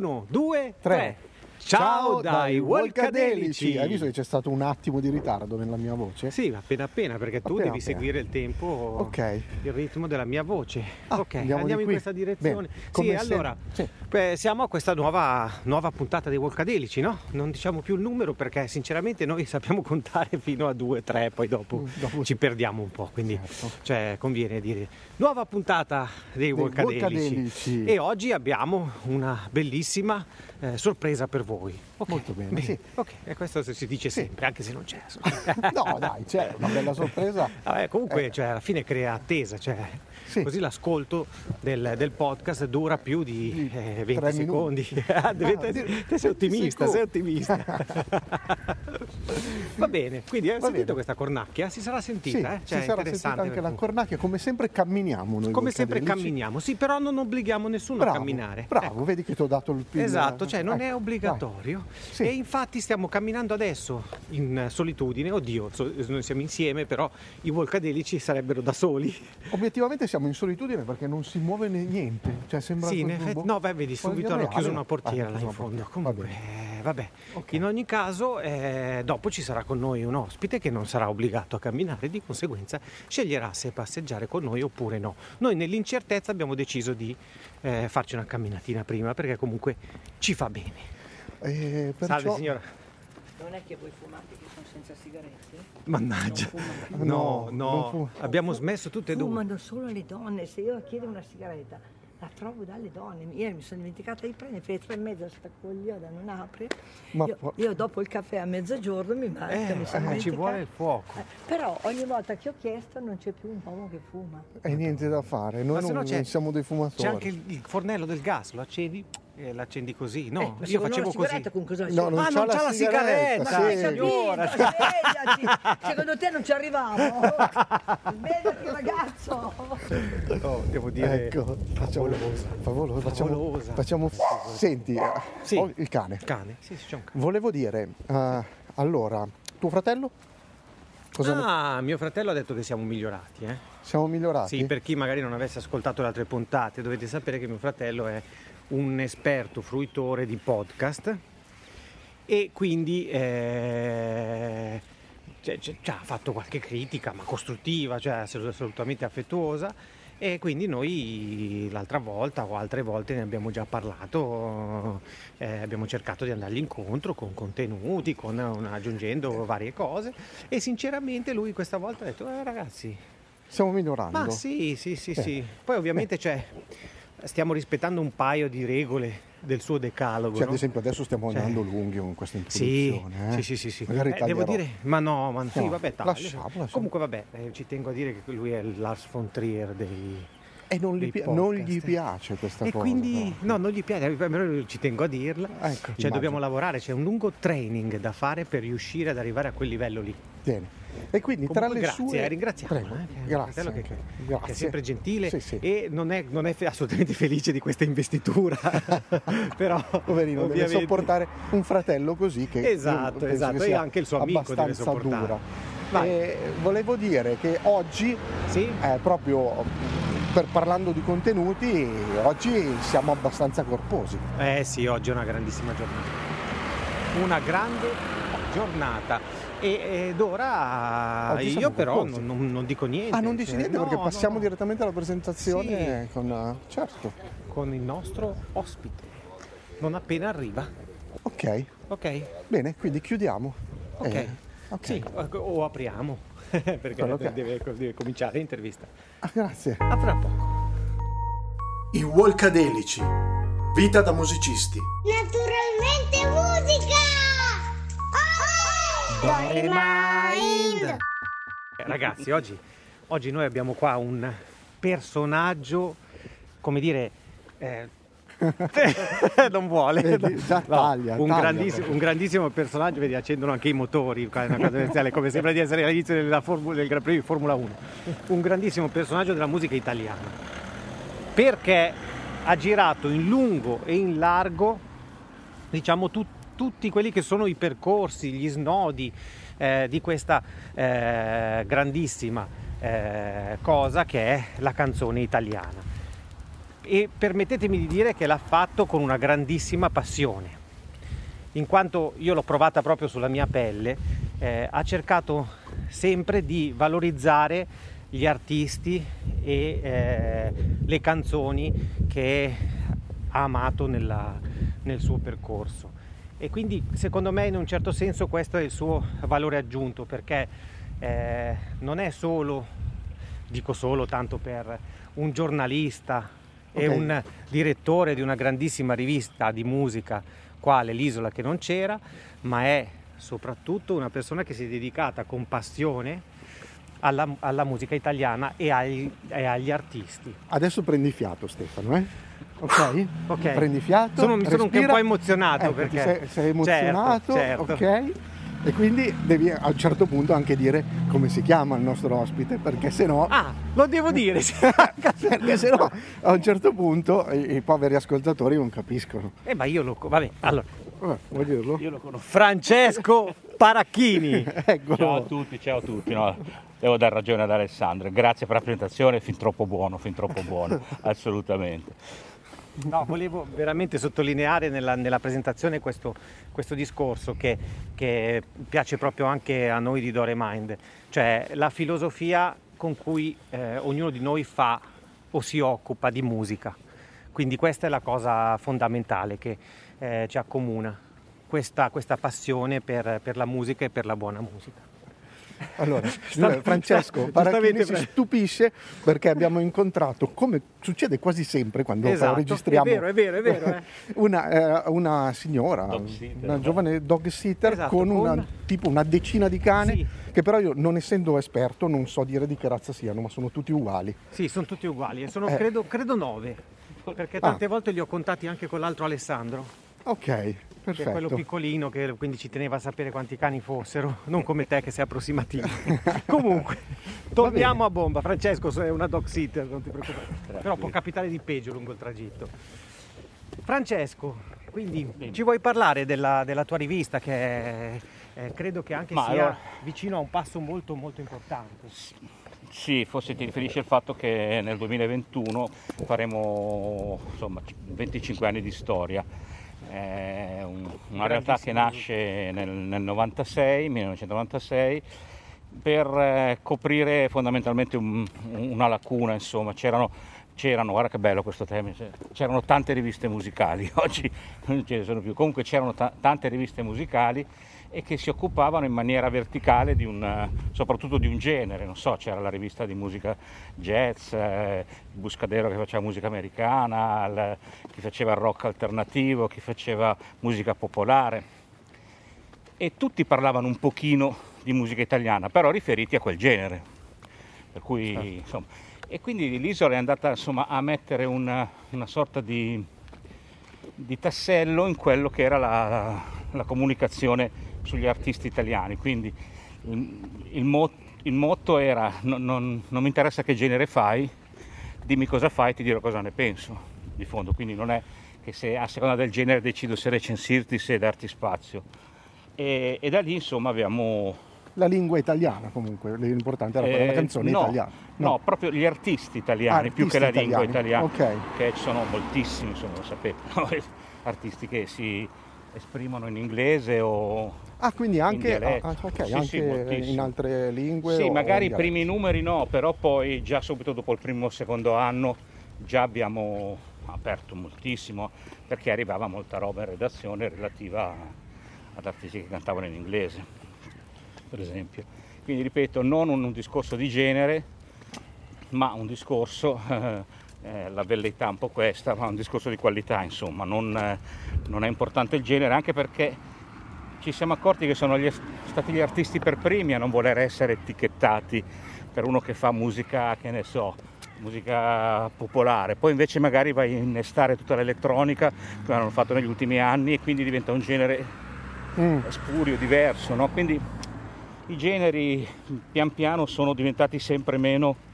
1, 2, 3. Ciao, dai Volcadelici. Hai visto che c'è stato un attimo di ritardo nella mia voce? Sì, appena appena perché tu Appena devi appena. seguire il tempo, Ok. il ritmo della mia voce. Ah, ok, andiamo andiamo, di in questa direzione. Sì, allora sì. beh, siamo a questa nuova, nuova puntata dei Volcadelici, no? Non diciamo più il numero perché sinceramente noi sappiamo contare fino a due, tre, poi dopo, Mm, dopo- ci perdiamo un po', quindi Certo. cioè, conviene dire nuova puntata dei, Volcadelici. Volcadelici. E oggi abbiamo una bellissima eh, sorpresa per voi. Ok, Molto bene, sì. Ok, e questo si dice Sì. sempre, anche se non c'è. No, dai, c'è una bella sorpresa. Vabbè, comunque Eh. cioè, alla fine crea attesa, cioè, Sì. così l'ascolto del, del podcast dura più di eh, 20 tre secondi. Ah, te, te sei ottimista, sei ottimista. Va bene, quindi hai Va sentito bene. questa cornacchia? Si sarà Sì, sentita, eh? Cioè, si sarà interessante sentita anche la cornacchia, come sempre camminiamo noi Come sempre camminiamo, sì, però non obblighiamo nessuno Bravo, a camminare. Bravo, Ecco. vedi che ti ho dato il pin. Esatto, cioè non è Ecco, obbligatorio. vai. Sì. E infatti stiamo camminando adesso in solitudine. Oddio, so- noi siamo insieme, però i volcadelici sarebbero da soli. Obiettivamente siamo in solitudine perché non si muove niente. Cioè sembra Sì, in effetti, no, beh, vedi, subito hanno chiuso una portiera Ah, là in fondo. Comunque, Va bene. eh, vabbè. Ok. In ogni caso, eh, dopo ci sarà con noi un ospite che non sarà obbligato a camminare, di conseguenza sceglierà se passeggiare con noi oppure no. Noi nell'incertezza abbiamo deciso di eh, farci una camminatina prima perché comunque ci fa bene. Eh, perciò- Salve signora. Non è che voi fumate che sono senza sigarette? Mannaggia. No, No, no, abbiamo smesso tutte e due. Fumano solo le donne. Se io chiedo una sigaretta, la trovo dalle donne. Ieri mi sono dimenticata di prendere, per le tre e mezza sta coglioda non apre. Ma io, po- io dopo il caffè a mezzogiorno mi metto, Eh, mi sono eh, ci vuole il fuoco. Eh, Però ogni volta che ho chiesto non c'è più un uomo che fuma. E niente da fare, noi Ma se non, non siamo dei fumatori. C'è anche il, il fornello del gas, lo accendi e l'accendi così. No, Eh, ma io facevo così. con cosa No, non Ah, c'ha non la c'ha la sigaretta, sigaretta, sì. signora. Svegliati! Secondo te non ci arrivavo? Svegliati ragazzo! Oh, devo dire, Ecco, facciamo, favolosa. favolosa, facciamo, Favolosa. facciamo- senti, eh, Sì. ho il cane. Cane, sì, sì, c'è un cane. Volevo dire, eh, allora, tuo fratello? Cosa Ah, mio fratello ha detto che siamo migliorati, eh? Siamo migliorati? Sì, per chi magari non avesse ascoltato le altre puntate, dovete sapere che mio fratello è un esperto fruitore di podcast e quindi eh, cioè, cioè, ci ha fatto qualche critica, ma costruttiva, cioè ass- assolutamente affettuosa. E quindi noi l'altra volta o altre volte ne abbiamo già parlato, eh, abbiamo cercato di andargli incontro con contenuti, con, eh, aggiungendo varie cose e sinceramente lui questa volta ha detto eh, ragazzi Stiamo migliorando. ma sì, sì, sì, Beh. sì. Poi ovviamente c'è, stiamo rispettando un paio di regole del suo decalogo. Cioè, no? ad esempio, adesso stiamo Cioè- andando lunghi con questa Sì, introduzione. eh? sì, sì, sì, sì. Magari Eh, devo dire, ma no, ma sì, No, vabbè, taglio. lasciamo, lasciamo. Comunque vabbè, eh, ci tengo a dire che lui è il Lars von Trier dei... E non gli, pi- non gli piace questa e cosa. quindi, no. no, non gli piace, però ci tengo a dirla. Ecco, Cioè immagino. dobbiamo lavorare, c'è un lungo training da fare per riuscire ad arrivare a quel livello lì. Bene. E quindi tra Comunque le grazie, sue... eh, ringraziamo. Prego, eh, che grazie. che, che Grazie. è sempre gentile Sì, sì. e non è, non è assolutamente felice di questa investitura. Però Poverino, deve ovviamente- sopportare un fratello così che Esatto, penso che esatto, e anche il suo amico deve abbastanza sopportare. dura. Vai. E volevo dire che oggi, Sì? eh, proprio per parlando di contenuti, oggi siamo abbastanza corposi. Eh sì, oggi è una grandissima giornata. Una grande giornata. E, ed ora Oggi io però non, non- non dico niente. Ah, non dici cioè, niente no, perché no, passiamo no. direttamente alla presentazione con... eh, Certo, con il nostro ospite. Non appena arriva. ok, Ok? bene, quindi chiudiamo. Ok. Eh, ok. Sì, o apriamo. perché che- deve, deve cominciare l'intervista. Ah, grazie. A fra poco. I Walkadelici. Vita da musicisti. Naturalmente musica! Mind! Eh, Ragazzi, oggi, oggi noi abbiamo qua un personaggio, come dire, eh, non vuole. Vedi, già taglia, un, taglia. grandissimo, un grandissimo personaggio, vedi, accendono anche i motori, come sembra di essere all'inizio della Formu- del Gran Premio di Formula 1. Un grandissimo personaggio della musica italiana. Perché ha girato in lungo e in largo, diciamo, tut- tutti quelli che sono i percorsi, gli snodi eh, di questa eh, grandissima eh, cosa che è la canzone italiana. e permettetemi di dire che l'ha fatto con una grandissima passione, in quanto io l'ho provata proprio sulla mia pelle, eh, ha cercato sempre di valorizzare gli artisti e eh, le canzoni che ha amato nella, nel suo percorso. E quindi secondo me in un certo senso questo è il suo valore aggiunto perché eh, non è solo, dico solo tanto per un giornalista okay. e un direttore di una grandissima rivista di musica quale l'Isola che non c'era, ma è soprattutto una persona che si è dedicata con passione alla, alla musica italiana e agli, e agli, artisti. Adesso prendi fiato Stefano, eh? Ok? okay. Prendi fiato. Sono, mi sono anche un po' emozionato ecco, perché... Sei, sei emozionato, certo, certo. ok? E quindi devi a un certo punto anche dire come si chiama il nostro ospite, perché se no... Ah, lo devo dire! perché se no a un certo punto i, i, poveri ascoltatori non capiscono. Eh ma io lo... Vabbè, allora... Vabbè, vuoi dirlo? Io lo conosco. Francesco Paracchini! Ciao a tutti, ciao a tutti. No, devo dar ragione ad Alessandro. Grazie per la presentazione, fin troppo buono, fin troppo buono, assolutamente. No, volevo veramente sottolineare nella, nella presentazione questo, questo discorso che, che, piace proprio anche a noi di Dore Mind, cioè la filosofia con cui eh, ognuno di noi fa o si occupa di musica. Quindi questa è la cosa fondamentale che eh, ci accomuna, questa, questa passione per, per la musica e per la buona musica. Allora, Francesco Paracchini si stupisce perché abbiamo incontrato, come succede quasi sempre quando esatto, registriamo, è vero, è vero, è vero, eh. una, eh, una, signora, una giovane dog sitter esatto, con, una, con, tipo una decina di cani, sì. che però io non essendo esperto non so dire di che razza siano, ma sono tutti uguali. Sì, sono tutti uguali e sono eh. credo, credo nove, perché tante ah. volte li ho contati anche con l'altro Alessandro. Ok, Perfetto. È quello piccolino che quindi ci teneva a sapere quanti cani fossero, non come te che sei approssimativo. Comunque, torniamo a bomba. Francesco è una dog sitter, non ti preoccupare. Grazie. Però può capitare di peggio lungo il tragitto. Francesco, quindi Bene. ci vuoi parlare della, della tua rivista che eh, credo che anche Ma sia allora... vicino a un passo molto molto importante. Sì, forse ti riferisci al fatto che nel 2021 faremo insomma, 25 anni di storia è un, una realtà che nasce nel, nel 96, 1996 per eh, coprire fondamentalmente un, una lacuna, insomma, c'erano, c'erano, guarda che bello questo tema, c'erano tante riviste musicali, oggi non ce ne sono più, comunque c'erano t- tante riviste musicali e che si occupavano in maniera verticale di un, soprattutto di un genere, non so, c'era la rivista di musica jazz, eh, Buscadero che faceva musica americana, il, chi faceva il rock alternativo, chi faceva musica popolare e tutti parlavano un pochino di musica italiana, però riferiti a quel genere. Per cui, certo. insomma, e quindi l'isola è andata insomma, a mettere una, una sorta di, di, tassello in quello che era la, la comunicazione sugli artisti italiani, quindi il, il, mo, il motto era non, non, non, mi interessa che genere fai, dimmi cosa fai e ti dirò cosa ne penso, di fondo, quindi non è che se a seconda del genere decido se recensirti, se darti spazio. E, e da lì insomma abbiamo la lingua italiana comunque, l'importante era eh, la canzone no, italiana. No. no. proprio gli artisti italiani, artisti più che la italiani. lingua italiana, okay. che ci sono moltissimi, insomma, lo sapete, no? artisti che si esprimono in inglese o Ah, quindi anche, ah, okay, sì, anche sì, in altre lingue? Sì, magari i primi numeri no, però poi già subito dopo il primo o secondo anno già abbiamo aperto moltissimo perché arrivava molta roba in redazione relativa ad artisti che cantavano in inglese, per esempio. Quindi ripeto, non un, un discorso di genere, ma un discorso eh, la velleità è un po' questa, ma un discorso di qualità, insomma, non, eh, non, è importante il genere, anche perché ci siamo accorti che sono gli, stati gli artisti per primi a non voler essere etichettati per uno che fa musica, che ne so, musica popolare, poi invece magari vai a innestare tutta l'elettronica, come hanno fatto negli ultimi anni, e quindi diventa un genere mm. spurio, diverso, no? quindi i generi pian piano sono diventati sempre meno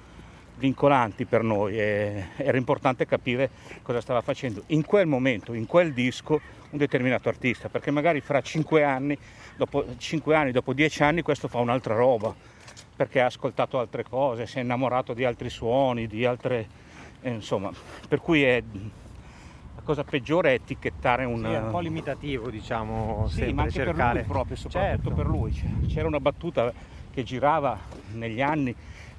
vincolanti per noi e era importante capire cosa stava facendo in quel momento, in quel disco, un determinato artista, perché magari fra cinque anni, dopo cinque anni, dopo dieci anni questo fa un'altra roba, perché ha ascoltato altre cose, si è innamorato di altri suoni, di altre eh, insomma, per cui è, la cosa peggiore è etichettare un... Sì, è un po' limitativo, diciamo, sì, ma anche cercare... per lui proprio, soprattutto certo. per lui. C'era una battuta che girava negli anni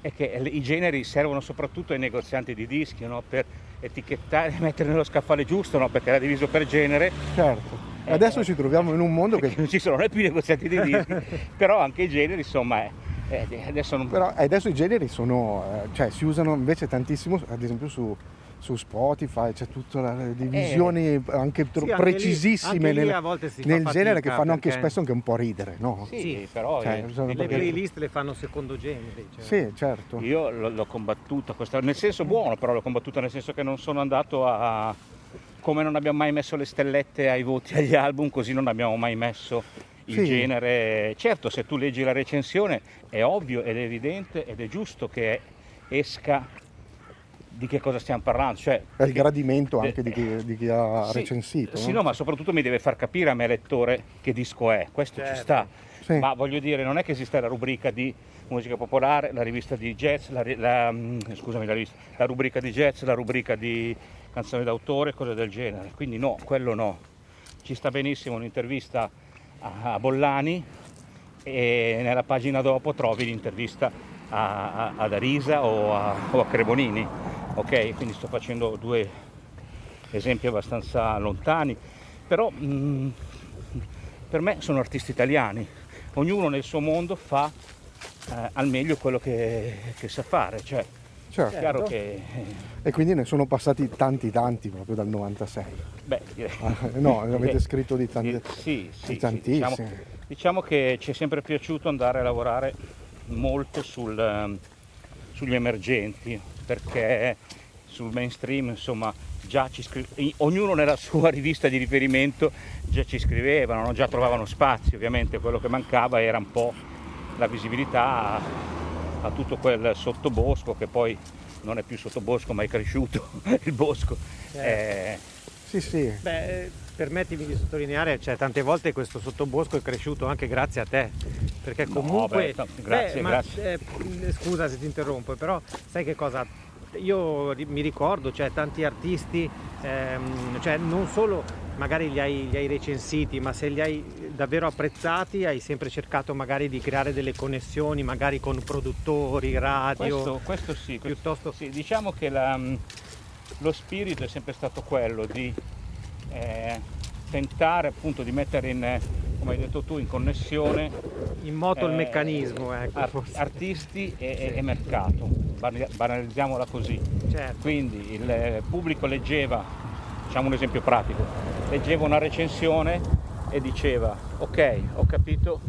e che i generi servono soprattutto ai negozianti di dischi, no? per etichettare, mettere nello scaffale giusto, no? perché era diviso per genere. Certo. Eh, adesso ci troviamo in un mondo che... non ci sono più negozianti di dischi, però anche i generi, insomma, è, eh, adesso non... Però adesso i generi sono, eh, cioè si usano invece tantissimo, ad esempio su, su Spotify, c'è tutte le divisioni eh, anche sì, precisissime anche lì, nel, anche nel genere che fanno anche spesso anche un po' ridere, no? Sì, sì però cioè, le perché... playlist le fanno secondo genere. Cioè. Sì, certo. Io l'ho combattuta, questa, nel senso buono, però l'ho combattuta nel senso che non sono andato a come non abbiamo mai messo le stellette ai voti agli album, così non abbiamo mai messo il sì. genere. Certo, se tu leggi la recensione è ovvio ed è evidente ed è giusto che esca di che cosa stiamo parlando. Cioè, è il gradimento anche di chi, di chi ha sì, recensito. Sì, no? no? ma soprattutto mi deve far capire a me lettore che disco è, questo certo. ci sta. Sì. Ma voglio dire, non è che esiste la rubrica di musica popolare, la rivista di jazz, la, la, mm, scusami, la, rivista, la rubrica di jazz, la rubrica di canzoni d'autore, cose del genere. Quindi no, quello no. Ci sta benissimo un'intervista a Bollani e nella pagina dopo trovi l'intervista a, a, ad Arisa o a, o a Cremonini. Ok, quindi sto facendo due esempi abbastanza lontani, però mh, mm, per me sono artisti italiani, ognuno nel suo mondo fa eh, al meglio quello che, che sa fare. Cioè, certo. chiaro che... Eh, e quindi ne sono passati tanti tanti proprio dal 96. Beh, direi. no, avete scritto di, tanti, sì, sì, di tantissimi. Sì, diciamo, diciamo, che ci è sempre piaciuto andare a lavorare molto sul, ehm, sugli emergenti, perché sul mainstream insomma già ci scrivevano, ognuno nella sua rivista di riferimento già ci scrivevano, già trovavano spazio, ovviamente quello che mancava era un po' la visibilità a, a tutto quel sottobosco che poi non è più sottobosco ma è cresciuto il bosco. Certo. Eh, sì, sì. Beh, permettimi di sottolineare, cioè, tante volte questo sottobosco è cresciuto anche grazie a te, perché comunque... No, beh, grazie, beh, grazie. Ma, eh, scusa se ti interrompo, però sai che cosa? Io mi ricordo, cioè, tanti artisti, ehm, cioè, non solo magari li hai, li hai, recensiti, ma se li hai davvero apprezzati hai sempre cercato magari di creare delle connessioni, magari con produttori, radio. Questo, questo sì, piuttosto... Sì, diciamo che la, lo spirito è sempre stato quello di eh, tentare appunto di mettere in, come hai detto tu, in connessione in moto eh, il meccanismo ecco, art- artisti e, sì. e, mercato, banalizziamola così. Certo. Quindi il pubblico leggeva, facciamo un esempio pratico, leggeva una recensione e diceva ok, ho capito.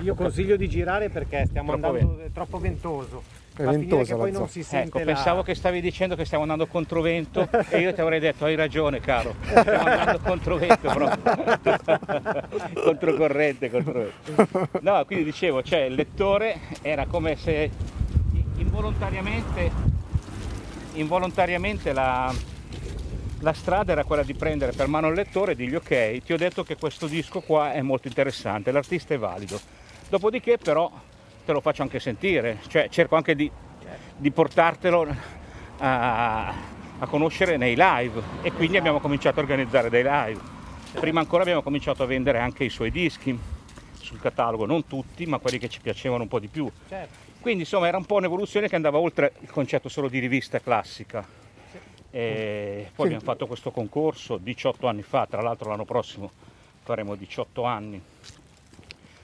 Io consiglio di girare perché stiamo troppo andando, è troppo ventoso. È ventosa che poi non si sente ecco, la... pensavo che stavi dicendo che stiamo andando contro vento e io ti avrei detto hai ragione caro. Stiamo andando contro vento proprio controcorrente controvento no quindi dicevo cioè il lettore era come se involontariamente involontariamente la, la strada era quella di prendere per mano il lettore e dirgli ok ti ho detto che questo disco qua è molto interessante l'artista è valido dopodiché però te lo faccio anche sentire, cioè cerco anche di, di portartelo a, a, conoscere nei live e quindi abbiamo cominciato a organizzare dei live. Prima ancora abbiamo cominciato a vendere anche i suoi dischi sul catalogo, non tutti, ma quelli che ci piacevano un po' di più. Quindi insomma era un po' un'evoluzione che andava oltre il concetto solo di rivista classica. E poi abbiamo fatto questo concorso 18 anni fa, tra l'altro l'anno prossimo faremo 18 anni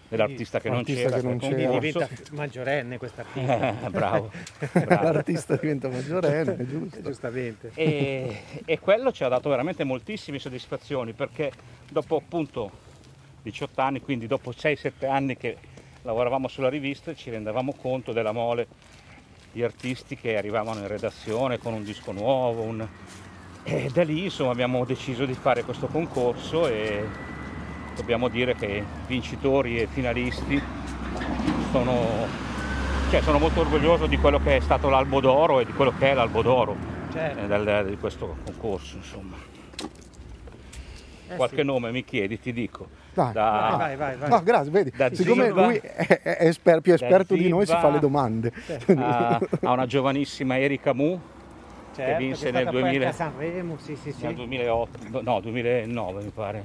dell'artista che non c'era, che non c'era. diventa maggiorenne quest'artista. bravo, bravo. L'artista diventa maggiorenne, giusto. Giustamente. E, e, quello ci ha dato veramente moltissime soddisfazioni perché dopo appunto 18 anni, quindi dopo 6-7 anni che lavoravamo sulla rivista ci rendevamo conto della mole di artisti che arrivavano in redazione con un disco nuovo un... e da lì insomma abbiamo deciso di fare questo concorso e dobbiamo dire che vincitori e finalisti sono, cioè sono molto orgoglioso di quello che è stato l'Albo d'Oro e di quello che è l'Albo d'Oro certo. eh, di questo concorso. Insomma. Eh Qualche sì. nome mi chiedi, ti dico. Vai, da, vai, vai, vai. No, grazie, vedi, siccome Ziva, lui è, è esper- più esperto di noi si fa le domande. A, a una giovanissima Erika Mu certo, che vinse che nel 2000, Sanremo, sì, sì, sì. nel 2008, no 2009 mi pare,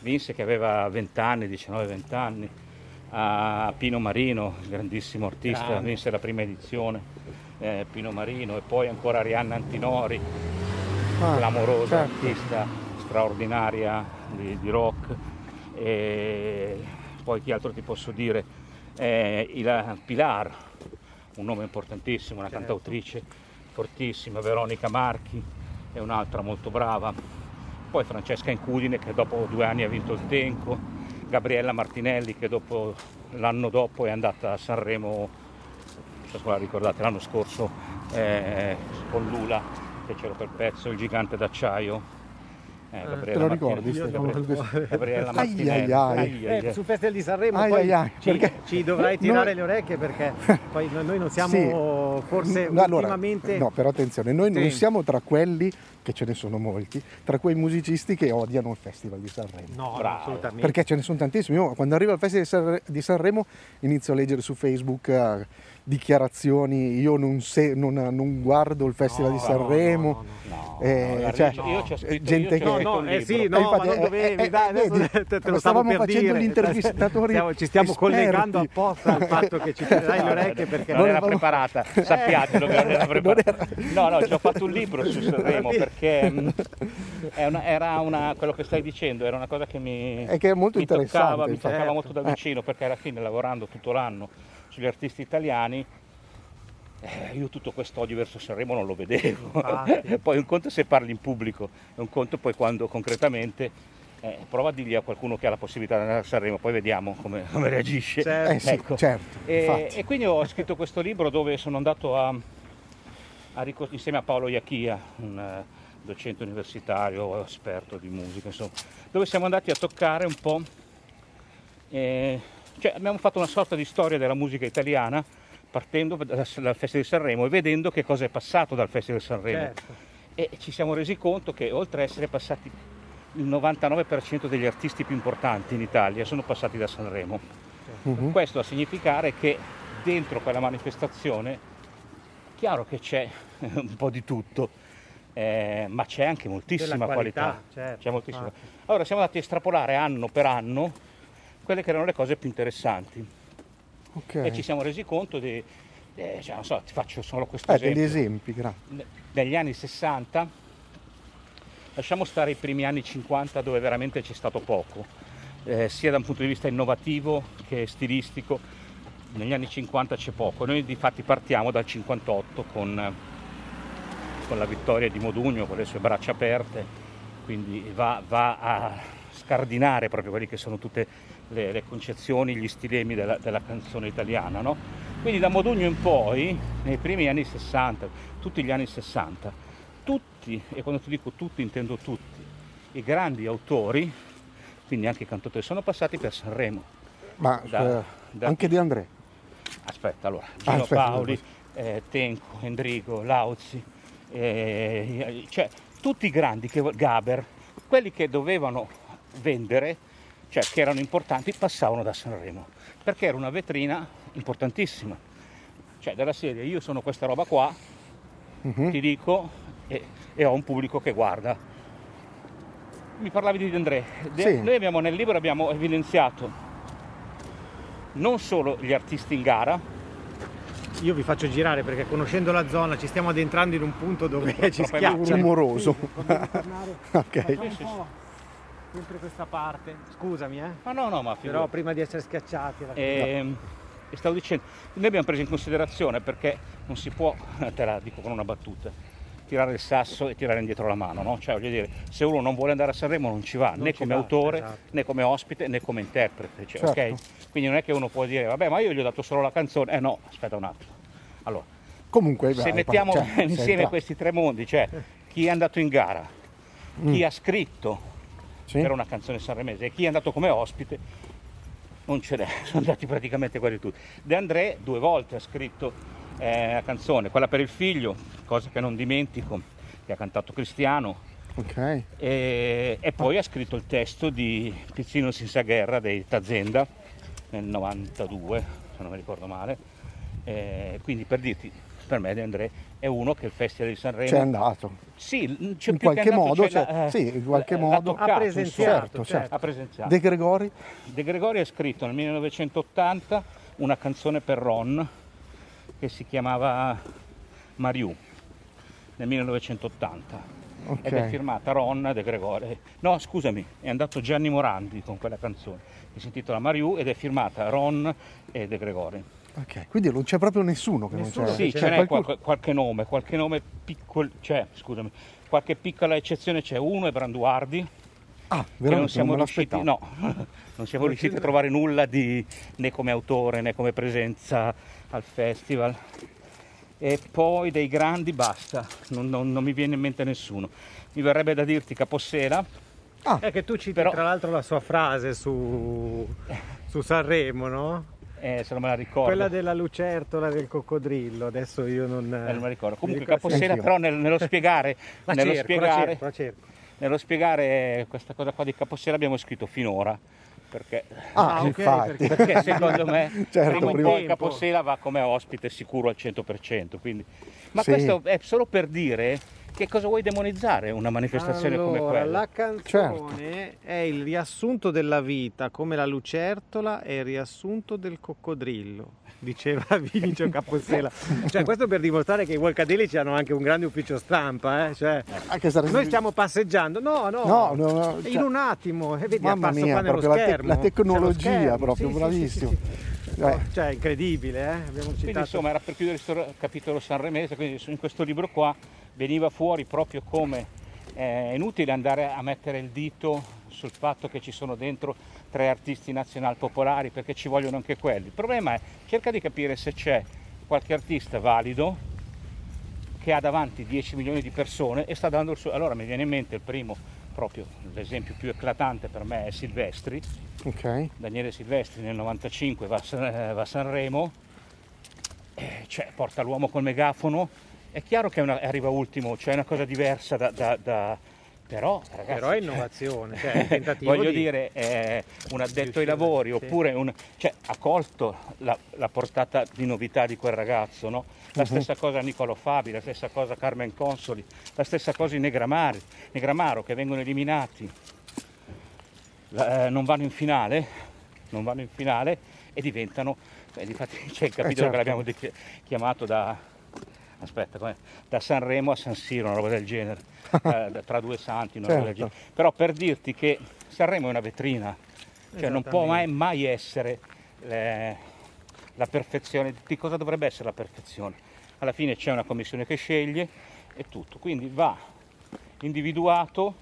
vinse che aveva 20 anni, 19-20 anni, a Pino Marino, grandissimo artista, Grande. vinse la prima edizione, eh, Pino Marino e poi ancora Arianna Antinori, ah, clamorosa certo. artista straordinaria di, di rock e poi chi altro ti posso dire? Eh, il Pilar, un nome importantissimo, una certo. cantautrice fortissima, Veronica Marchi è un'altra molto brava, poi Francesca Incudine che dopo due anni ha vinto il Tenco, Gabriella Martinelli che dopo, l'anno dopo è andata a Sanremo, so se la ricordate, l'anno scorso eh, con Lula, fecero per pezzo il gigante d'acciaio eh, eh, te lo ricordi? Gabriella, Gabriella Martinelli. Ai, ai, ai. Eh, sul Festival di Sanremo ai, poi ai, ci, perché... ci, dovrai tirare noi... le orecchie perché poi noi non siamo sì. forse allora, ultimamente... No, però attenzione, noi sì. non siamo tra quelli, che ce ne sono molti, tra quei musicisti che odiano il Festival di Sanremo. No, assolutamente. Perché ce ne sono tantissimi. Io quando arrivo al Festival di Sanremo inizio a leggere su Facebook... Dichiarazioni, io non, se, non, non, guardo il Festival no, di Sanremo, no, no, eh, cioè, io scritto, gente io che... No, no, eh sì, no, infatti, ma non dovevi, eh, dai, adesso vedi, te, te lo stavamo facendo gli intervistatori stiamo, Ci stiamo esperti. collegando apposta al fatto che ci tirerai le orecchie perché non era preparata, sappiatelo che non era preparata. No, no, ci ho fatto un libro su Sanremo perché mm, una, era una, quello che stai dicendo, era una cosa che mi, è che è molto mi toccava, mi toccava certo. molto da vicino perché alla fine lavorando tutto l'anno sugli artisti italiani, eh, io tutto questo odio verso Sanremo non lo vedevo. poi un conto se parli in pubblico, è un conto poi quando concretamente eh, prova a dirgli a qualcuno che ha la possibilità di andare a Sanremo, poi vediamo come, come reagisce. Certo. Eh sì, ecco. certo, e, e, quindi ho scritto questo libro dove sono andato a, a insieme a Paolo Iachia, un uh, docente universitario, esperto di musica, insomma, dove siamo andati a toccare un po'. Eh, cioè, abbiamo fatto una sorta di storia della musica italiana partendo dal Festival di Sanremo e vedendo che cosa è passato dal Festival di Sanremo. Certo. E ci siamo resi conto che oltre ad essere passati il 99% degli artisti più importanti in Italia sono passati da Sanremo. Uh-huh. Questo a significare che dentro quella manifestazione, chiaro che c'è un po' di tutto, eh, ma c'è anche moltissima qualità. qualità. Certo. Moltissima. Ah. Allora siamo andati a estrapolare anno per anno quelle che erano le cose più interessanti. Okay. E ci siamo resi conto di, eh, cioè, non so, ti faccio solo questo eh, esempio. degli esempi, grazie. Negli anni 60, lasciamo stare i primi anni 50 dove veramente c'è stato poco, eh, sia da un punto di vista innovativo che stilistico, negli anni 50 c'è poco. Noi di fatti partiamo dal 58 con, con la vittoria di Modugno con le sue braccia aperte, quindi va, va a scardinare proprio quelli che sono tutte le, le concezioni, gli stilemi della, della canzone italiana. No? Quindi da Modugno in poi, nei primi anni 60, tutti gli anni 60, tutti, e quando ti dico tutti intendo tutti, i grandi autori, quindi anche i cantautori, sono passati per Sanremo. Ma da, eh, da... anche di André? Aspetta, allora, Gino ah, aspetta, Paoli, eh, Tenco, Endrigo, Lauzi, eh, cioè tutti i grandi, che, Gaber, quelli che dovevano vendere cioè che erano importanti, passavano da Sanremo, perché era una vetrina importantissima. Cioè della serie io sono questa roba qua, uh-huh. ti dico, e, e, ho un pubblico che guarda. Mi parlavi di De André. De- sì. Noi abbiamo nel libro abbiamo evidenziato non solo gli artisti in gara, io vi faccio girare perché conoscendo la zona ci stiamo addentrando in un punto dove ci schiaccia rumoroso. ok. Sempre questa parte. Scusami, eh. Ma no, no, ma figurati. Però prima di essere schiacciati. E, ehm, e stavo dicendo, noi abbiamo preso in considerazione perché non si può, te la dico con una battuta, tirare il sasso e tirare indietro la mano, no? Cioè, voglio dire, se uno non vuole andare a Sanremo non ci va, non né ci come va, autore, esatto. né come ospite, né come interprete, cioè, certo. ok? Quindi non è che uno può dire, vabbè, ma io gli ho dato solo la canzone, eh no, aspetta un attimo. Allora, Comunque, se vai, mettiamo cioè, insieme questi tre mondi, cioè chi è andato in gara, chi mm. ha scritto sì. per una canzone sanremese e chi è andato come ospite non ce n'è, sono andati praticamente quasi tutti. De André due volte ha scritto eh, la canzone, quella per il figlio, cosa che non dimentico, che ha cantato Cristiano. Okay. E, e, poi ha scritto il testo di Pizzino senza guerra dei Tazenda nel 92, se non mi ricordo male. Eh, quindi per dirti, per me De André è uno che il Festival di Sanremo c'è andato. Sì, c'è in qualche andato, modo, c'è c'è- la- sì, in qualche l'ha modo. toccato, Ha presenziato, insomma. certo, certo. ha presenziato. De Gregori? De Gregori ha scritto nel 1980 una canzone per Ron che si chiamava Mariù nel 1980 Ok. ed è firmata Ron De Gregori. No, scusami, è andato Gianni Morandi con quella canzone che si intitola Mariù ed è firmata Ron e De Gregori. Ok, quindi non c'è proprio nessuno che Nessuno non c'è. Sì, c'è ce n'è qualche, qualche nome, qualche nome piccolo, c'è, scusami, qualche piccola eccezione c'è, uno è Branduardi, Ah, che non veramente siamo non riusciti, no, non siamo riusciti a trovare nulla di, né come autore né come presenza al festival. E poi dei grandi basta, non, non- non mi viene in mente nessuno. Mi verrebbe da dirti Capossela, È che tu citi Però- tra l'altro la sua frase su, su Sanremo, no? Eh, se non me la ricordo. Quella della lucertola del coccodrillo, adesso io non... Eh, non me la ricordo. Comunque ricordo- Capossela Anch'io. però nel- nello spiegare, La nello cerco, la spiegare cerco, la cerco. Nello spiegare questa cosa qua di Capossela abbiamo scritto finora, perché, Ah, Ah, ok, infatti. perché- perché secondo me Certo, prima o prima- poi Capossela va come ospite sicuro al 100%. Quindi... Ma Sì. questo è solo per dire che cosa vuoi demonizzare una manifestazione come Allora, quella. la canzone è il riassunto della vita, come la lucertola è il riassunto del coccodrillo, diceva Vinicio Capossela. cioè, questo per dimostrare che i Volcadelici hanno anche un grande ufficio stampa, eh? cioè, noi stiamo passeggiando, no, no, No, no, no, in cioè- un attimo, e vedi, Mamma è apparso mia, qua nello la te- schermo. la tecnologia, proprio, sì, sì, bravissimo. sì, sì, sì. Eh. Cioè, incredibile, eh? Abbiamo Quindi citato... insomma era per chiudere questo capitolo sanremese, quindi in questo libro qua veniva fuori proprio come eh, è inutile andare a mettere il dito sul fatto che ci sono dentro tre artisti nazional popolari perché ci vogliono anche quelli. Il problema è cerca di capire se c'è qualche artista valido che ha davanti 10 milioni di persone e sta dando il suo... Allora mi viene in mente il primo, proprio l'esempio più eclatante per me è Silvestri, Ok. Daniele Silvestri nel 95 va a, San- eh, va a Sanremo, eh, cioè, porta l'uomo col megafono, è chiaro che è una- arriva ultimo, cioè è una cosa diversa da... da- da- però, ragazzi, Però è innovazione, cioè è un tentativo voglio di- dire, è un addetto ai lavori, sì. oppure un, cioè, ha colto la, la portata di novità di quel ragazzo, no? La stessa cosa Nicolo Fabi, la stessa cosa Carmen Consoli, la stessa cosa i Negramari, Negramaro che vengono eliminati, eh, non vanno in finale, non vanno in finale e diventano, beh, difatti c'è il capitolo certo. che l'abbiamo di- chiamato da, aspetta, da Sanremo a San Siro, una roba del genere, eh, tra due santi, una roba del Certo. genere. Però per dirti che Sanremo è una vetrina, cioè non può mai, mai essere eh, la perfezione. Di cosa dovrebbe essere la perfezione? Alla fine c'è una commissione che sceglie e tutto, quindi va individuato,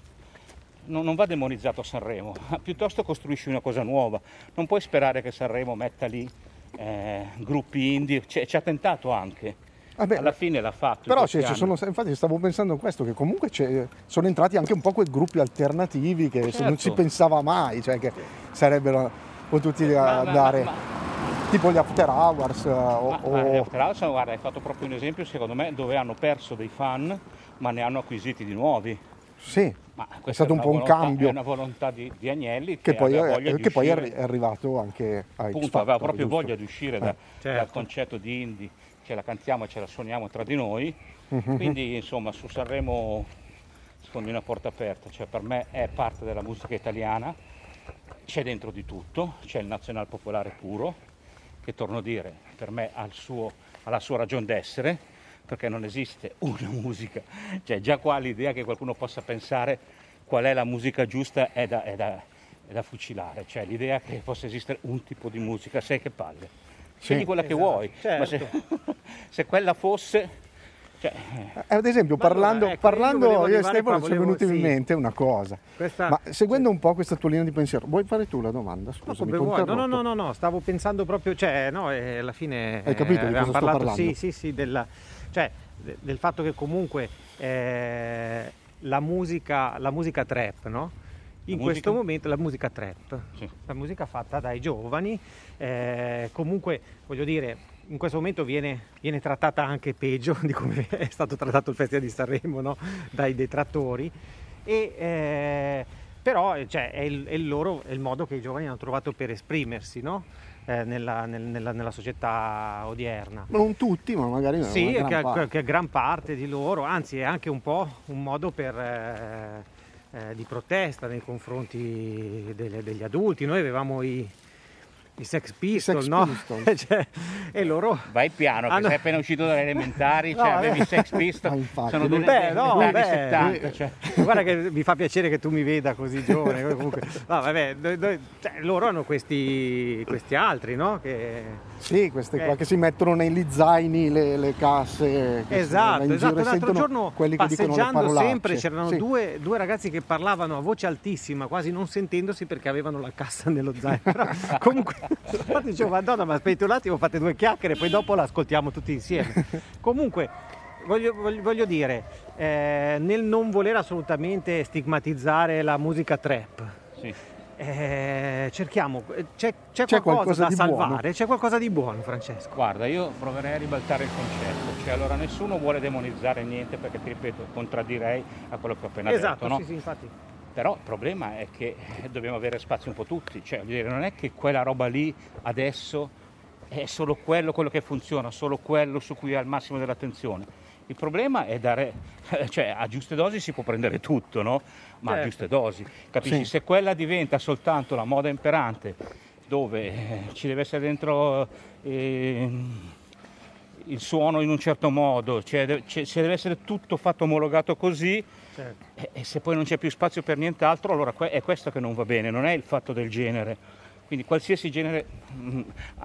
non, non va demonizzato a Sanremo, ma piuttosto costruisci una cosa nuova. Non puoi sperare che Sanremo metta lì eh, gruppi indie, Ci- ci ha tentato anche. Vabbè, Alla fine l'ha fatto. Però cioè, ci sono, infatti stavo pensando a questo, che comunque sono entrati anche un po' quei gruppi alternativi che se non Certo. si pensava mai, cioè che sarebbero potuti Ma- ma- andare, ma- tipo gli after hours eh, o, Ma, o- ma, eh, tra l'altro, guarda, hai fatto proprio un esempio, secondo me, dove hanno perso dei fan, ma ne hanno acquisiti di nuovi. sì, Ma è stato un po' un volontà- cambio È una volontà di, di Agnelli che che, poi, è, che poi è arrivato anche a X appunto, aveva proprio giusto? voglia di uscire da- Eh, certo. dal concetto di indie, ce la cantiamo e ce la suoniamo tra di noi. Mhm. Quindi, insomma, su Sanremo sfondi una porta aperta, cioè per me è parte della musica italiana, c'è dentro di tutto, c'è il nazional popolare puro, che torno a dire, per me ha, suo- la sua ragione d'essere, perché non esiste una musica, cioè già qua l'idea che qualcuno possa pensare qual è la musica giusta è da, è da- è da fucilare, cioè l'idea che possa esistere un tipo di musica, sai che palle. Scegli quella che esatto, vuoi, ma se, se quella fosse... Cioè, Eh, Ad esempio, Ma allora, parlando, ecco, io parlando volevo io e Stefano ci è venuto in sì. mente una cosa. Questa- Ma seguendo un po' questa tua linea di pensiero, vuoi fare tu la domanda? No, Scusa, come vuoi. no, no, no, no, no, stavo pensando proprio, cioè, no, eh, alla fine Hai capito di abbiamo cosa sto parlato, parlando? Sì, sì, sì, della, cioè, de- del fatto che comunque eh, la, musica, la musica trap, no? In questo momento la musica trap, Sì. la musica fatta dai giovani, eh, comunque voglio dire, in questo momento viene, viene trattata anche peggio di come è stato trattato il Festival di Sanremo no? dai detrattori e eh, però eh, cioè, è, il, è, il loro, è, il, modo che i giovani hanno trovato per esprimersi no? eh, nella, nel, nella, nella, società odierna. Non tutti, ma magari sì, gran che, parte. che gran parte di loro, anzi è anche un po' un modo per, eh, eh, di protesta nei confronti delle, degli adulti. Noi avevamo i, i Sex Pistols, no? Pistols. cioè, e loro vai piano che hanno... sei appena uscito dalle elementari no, cioè, avevi i Sex Pistols sono due beh, no, beh, 70 cioè. guarda che mi fa piacere che tu mi veda così giovane comunque no, vabbè, noi, noi, cioè, loro hanno questi, questi altri no? Che, sì, queste eh. qua che si mettono negli zaini le, le casse esatto, esatto l'altro giorno quelli che passeggiando sempre c'erano sì. due, due, ragazzi che parlavano a voce altissima quasi non sentendosi perché avevano la cassa nello zaino comunque infatti dicevo madonna ma aspetta un attimo fate due chiacchiere poi dopo l'ascoltiamo tutti insieme comunque voglio, voglio, voglio dire eh, nel non voler assolutamente stigmatizzare la musica trap sì. Eh, cerchiamo c'è, c'è, c'è qualcosa, da salvare buono. c'è qualcosa di buono Francesco guarda io proverei a ribaltare il concetto cioè allora nessuno vuole demonizzare niente perché ti ripeto contraddirei a quello che ho appena esatto, detto no? sì, sì, infatti però il problema è che dobbiamo avere spazio un po' tutti, cioè dire, non è che quella roba lì adesso è solo quello, quello che funziona, solo quello su cui ha il massimo dell'attenzione. Il problema è dare, cioè a giuste dosi si può prendere tutto, no? Ma certo. a giuste dosi. Capisci? Sì. Se quella diventa soltanto la moda imperante, dove eh, ci deve essere dentro eh, il suono in un certo modo, cioè, cioè, se deve essere tutto fatto omologato così, certo. e, e, se poi non c'è più spazio per nient'altro, allora è questo che non va bene, non è il fatto del genere. Quindi qualsiasi genere mh, mm,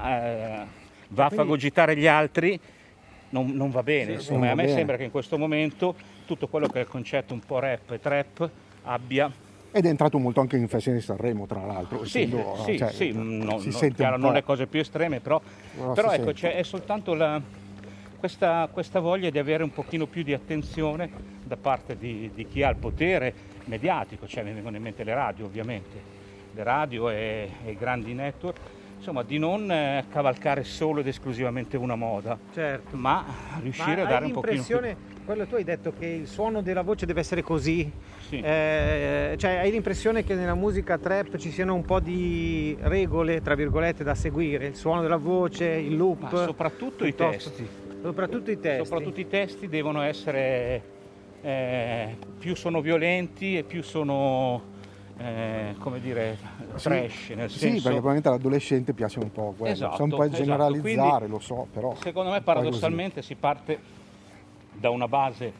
eh, va a fagocitare gli altri non, non va bene. Insomma, a me bene. sembra che in questo momento tutto quello che è il concetto un po' rap e trap abbia ed è entrato molto anche in Festival di Sanremo, tra l'altro. Sì, essendo, sì, cioè, sì no, si no, sente chiaro, non le cose più estreme, però, no, però ecco, cioè, è soltanto la, questa, questa, voglia di avere un pochino più di attenzione da parte di, di, chi ha il potere mediatico, cioè mi vengono in mente le radio ovviamente, le radio e, e i grandi network, insomma di non eh, cavalcare solo ed esclusivamente una moda, certo. ma riuscire ma a dare un pochino più... quello tu hai detto che il suono della voce deve essere così, sì. eh, cioè hai l'impressione che nella musica trap ci siano un po' di regole, tra virgolette, da seguire, il suono della voce, il loop, ma soprattutto i testi Soprattutto i testi. Soprattutto i testi devono essere, eh, più sono violenti e più sono, eh, come dire, trash. Nel sì, senso... perché probabilmente all'adolescente piace un po' quello. Esatto, un po' esatto. generalizzare, Quindi, lo so, però... Secondo me paradossalmente si parte da una base,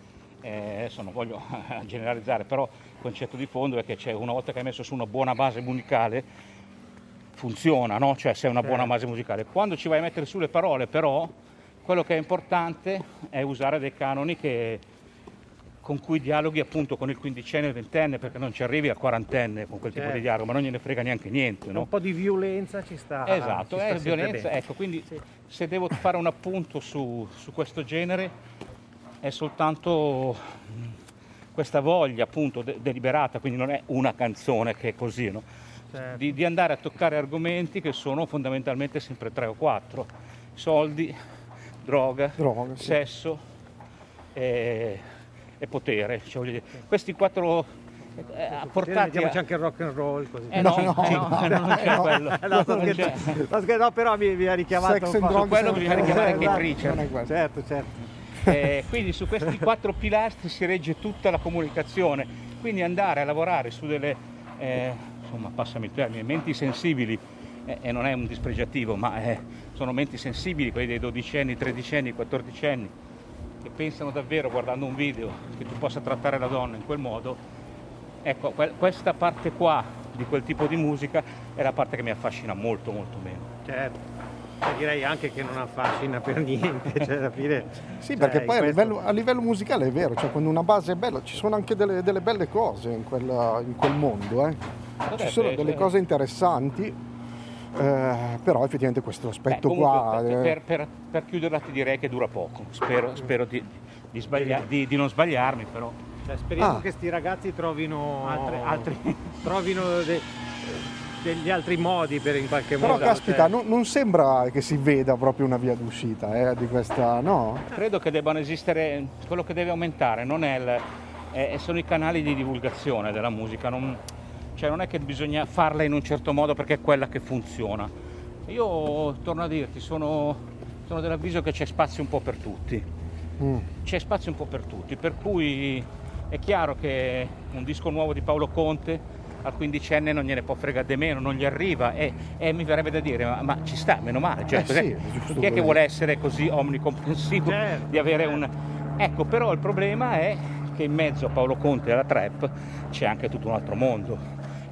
eh, adesso non voglio generalizzare, però il concetto di fondo è che c'è, una volta che hai messo su una buona base musicale, funziona, no? Cioè se è una buona base musicale. Quando ci vai a mettere su le parole, però quello che è importante è usare dei canoni che, con cui dialoghi appunto con il quindicenne e il ventenne, perché non ci arrivi al quarantenne con quel certo. tipo di certo. dialogo, ma non gliene frega neanche niente. No? Un po' di violenza ci sta. Esatto, ci è violenza, ecco, quindi sì. se devo fare un appunto su, su questo genere è soltanto questa voglia appunto de- deliberata, quindi non è una canzone che è così, no? certo. di, di andare a toccare argomenti che sono fondamentalmente sempre tre o quattro. Soldi, droga, droga sì. sesso e, e potere. Cioè, questi quattro eh, apportati mettiamoci a... anche il rock and roll così. Eh, no, no, no, no, non c'è quello. No, no, no, però mi, mi ha richiamato Sex un po'. quello bisogna richiamare anche Richard. Certo, certo. Eh, quindi su questi quattro pilastri si regge tutta la comunicazione. Quindi andare a lavorare su delle, eh, insomma, passami il termine, menti sensibili, eh, e non è un dispregiativo, ma è sono menti sensibili, quelli dei dodicenni, tredicenni, quattordicenni, che pensano davvero guardando un video che tu possa trattare la donna in quel modo. Ecco, questa parte qua di quel tipo di musica è la parte che mi affascina molto molto meno. Certo. E direi anche che non affascina per niente, cioè alla fine... sì, cioè, perché poi a, questo... livello, a, livello, musicale è vero, cioè quando una base è bella ci sono anche delle, delle belle cose in, quella, in quel mondo, eh. ci sono delle cioè cose interessanti eh, però effettivamente questo aspetto Beh, qua... Per, per, per, per, chiuderla ti direi che dura poco, spero, spero di, di, sbaglia, di, di, non sbagliarmi però. Cioè, speriamo ah. che questi ragazzi trovino, altri, altri, trovino de, degli altri modi per in qualche però, modo. Però caspita, cioè... non, non, sembra che si veda proprio una via d'uscita eh, di questa, no? Credo che debbano esistere, quello che deve aumentare non è il, è, sono i canali di divulgazione della musica, non, Cioè non è che bisogna farla in un certo modo perché è quella che funziona. Io torno a dirti, sono, sono dell'avviso che c'è spazio un po' per tutti. Mm. C'è spazio un po' per tutti, per cui è chiaro che un disco nuovo di Paolo Conte al quindicenne non gliene può fregare di meno, non gli arriva e, e mi verrebbe da dire ma, ma, ci sta, meno male, cioè, eh sì, chi è che vuole essere così omnicomprensivo certo, di avere certo. un... Ecco, però il problema è che in mezzo a Paolo Conte e alla trap c'è anche tutto un altro mondo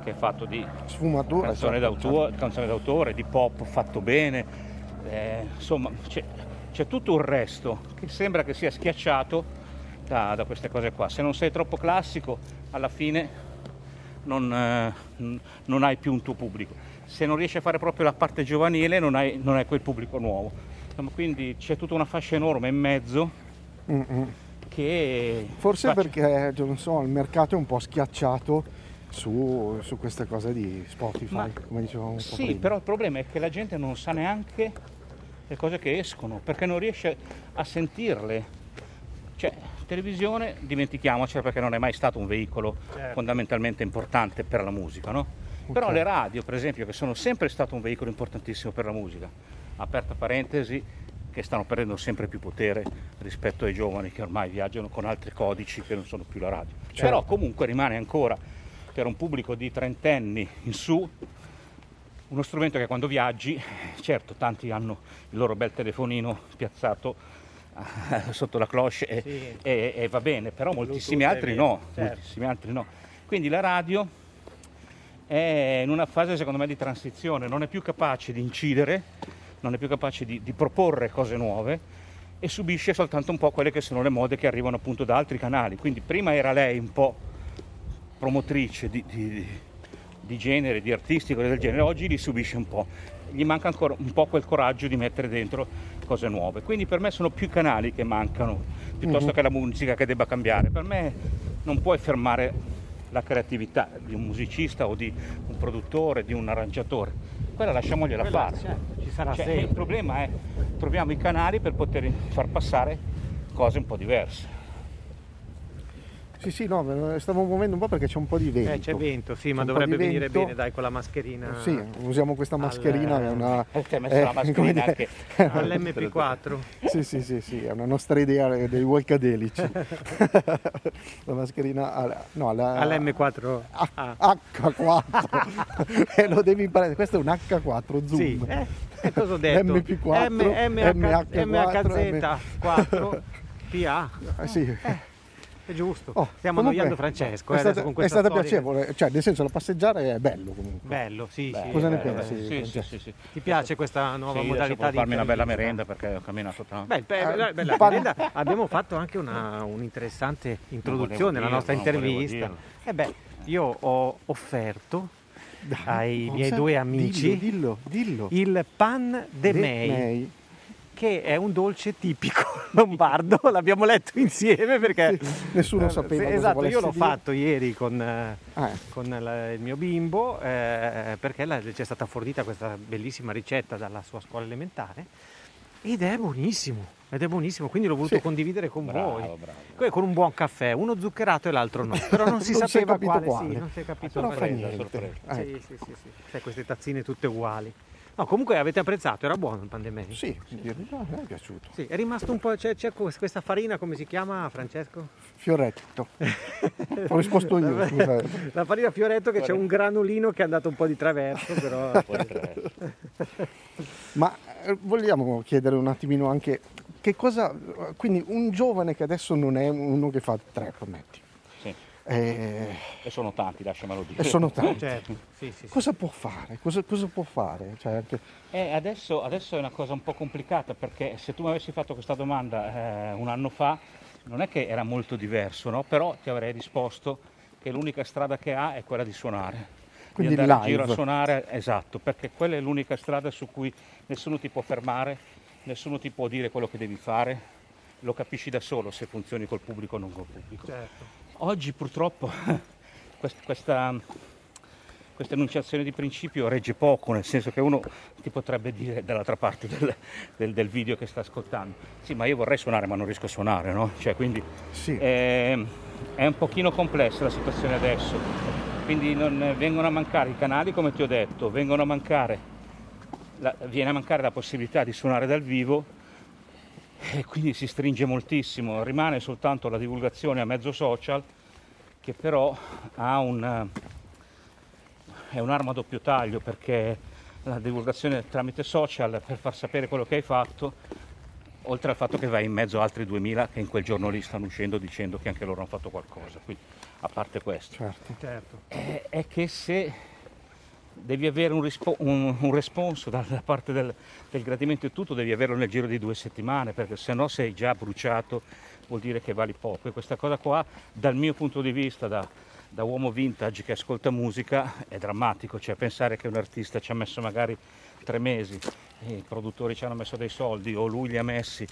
che è fatto di sfumatura, canzone, certo, d'autore, certo. canzone d'autore, di pop fatto bene, eh, insomma c'è, c'è, tutto un resto che sembra che sia schiacciato da, da, queste cose qua. Se non sei troppo classico, alla fine non, eh, non, hai più un tuo pubblico. Se non riesci a fare proprio la parte giovanile, non hai, non hai quel pubblico nuovo. Insomma, quindi c'è tutta una fascia enorme in mezzo. Mm-mm che... Forse faccia... perché non so, il mercato è un po' schiacciato su, su queste cose di Spotify, Ma, come dicevamo un po' Sì, prima. però il problema è che la gente non sa neanche le cose che escono, perché non riesce a sentirle. Cioè, televisione, dimentichiamocela perché non è mai stato un veicolo certo. fondamentalmente importante per la musica, no? Okay. Però le radio, per esempio, che sono sempre stato un veicolo importantissimo per la musica, aperta parentesi, che stanno perdendo sempre più potere rispetto ai giovani che ormai viaggiano con altri codici che non sono più la radio. Certo. Però comunque rimane ancora per un pubblico di trentenni in su uno strumento che quando viaggi, certo tanti hanno il loro bel telefonino piazzato eh, sotto la cloche e, sì. e, e va bene, però moltissimi altri, no, certo. moltissimi altri no. Quindi la radio è in una fase secondo me di transizione, non è più capace di incidere non è più capace di, di proporre cose nuove e subisce soltanto un po' quelle che sono le mode che arrivano appunto da altri canali. Quindi prima era lei un po' promotrice di, di, di genere, di artistico del genere, oggi li subisce un po'. Gli manca ancora un po' quel coraggio di mettere dentro cose nuove. Quindi per me sono più i canali che mancano, piuttosto mm-hmm. che la musica che debba cambiare. Per me non puoi fermare la creatività di un musicista o di un produttore, di un arrangiatore quella lasciamogliela quella, fare. Certo, ci sarà cioè, il problema è troviamo i canali per poter far passare cose un po' diverse. Sì, sì, no, stavo muovendo un po' perché c'è un po' di vento. Eh, c'è vento, sì, c'è ma dovrebbe venire bene dai con la mascherina. Sì, usiamo questa mascherina, al... è una... Eh, ti hai messo eh, la mascherina anche all'MP4. sì, sì, sì, sì, è una nostra idea dei Walkadelici. la mascherina al... no, alla... all'M4. Ah. H4. e lo devi imparare, questo è un H4 zoom. Sì, eh, cosa ho detto? MP4, M, MH, MHZ4, 4, PA. Eh, sì. Eh. È giusto. Oh, Stiamo annoiando Francesco. È, eh, stata, è stata piacevole, cioè nel senso la passeggiare è bello comunque. Bello, sì, Beh, sì. Cosa ne pensi? Sì, sì, sì, sì, Ti piace questa nuova sì, modalità di farmi una bella merenda perché ho camminato tanto. Beh, bella, bella merenda. Abbiamo fatto anche una, un'interessante introduzione alla nostra intervista. Eh beh, io ho offerto ai miei due amici dillo, dillo, dillo. il pan de, de mei. mei che è un dolce tipico lombardo, l'abbiamo letto insieme perché sì, nessuno eh, sapeva. esatto, io l'ho dire. fatto ieri con, eh, ah, eh. con la, il mio bimbo eh, perché la, ci è stata fornita questa bellissima ricetta dalla sua scuola elementare ed è buonissimo. Ed è buonissimo, quindi l'ho voluto sì. condividere con bravo, voi. Bravo. Con un buon caffè, uno zuccherato e l'altro no. Però non si non sapeva quale. quale. Sì, non si è capito Però fa niente. Sorpresa. Sì, sì, sì, sì. Cioè, queste tazzine tutte uguali. No, comunque avete apprezzato, era buono il pandemia. Sì, sì. mi è piaciuto. Sì, è rimasto un po'. C'è, c'è, questa farina, come si chiama Francesco? Fioretto. Ho risposto io. La, la farina Fioretto che c'è un granulino che è andato un po' di traverso, però. Ma eh, vogliamo chiedere un attimino anche che cosa. Quindi un giovane che adesso non è uno che fa trap, metti eh, e sono tanti, lasciamelo dire. E sono tanti. Certo. Sì, sì, cosa può fare? Cosa, cosa può fare? Cioè, anche... eh, adesso, adesso, è una cosa un po' complicata perché se tu mi avessi fatto questa domanda eh, un anno fa non è che era molto diverso, no? però ti avrei risposto che l'unica strada che ha è quella di suonare. Quindi di andare live. in giro a suonare, esatto, perché quella è l'unica strada su cui nessuno ti può fermare, nessuno ti può dire quello che devi fare, lo capisci da solo se funzioni col pubblico o non col pubblico. Certo. Oggi purtroppo questa, questa enunciazione di principio regge poco, nel senso che uno ti potrebbe dire dall'altra parte del, del, del, video che sta ascoltando, sì ma io vorrei suonare ma non riesco a suonare, no? Cioè, quindi sì. è, è, un pochino complessa la situazione adesso. Quindi non, vengono a mancare i canali come ti ho detto, vengono a mancare, la, viene a mancare la possibilità di suonare dal vivo e quindi si stringe moltissimo, rimane soltanto la divulgazione a mezzo social che però ha un, è un'arma a doppio taglio perché la divulgazione tramite social per far sapere quello che hai fatto, oltre al fatto che vai in mezzo a altri 2000 che in quel giorno lì stanno uscendo dicendo che anche loro hanno fatto qualcosa. Quindi, a parte questo, Certo. Certo. è, è che se devi avere un, rispo- un, un responso da, da parte del, del gradimento e tutto, devi averlo nel giro di due settimane, perché se no sei già bruciato, vuol dire che vali poco. E questa cosa qua, dal mio punto di vista, da, da uomo vintage che ascolta musica, è drammatico. Cioè pensare che un artista ci ha messo magari tre mesi, e i produttori ci hanno messo dei soldi o lui li ha messi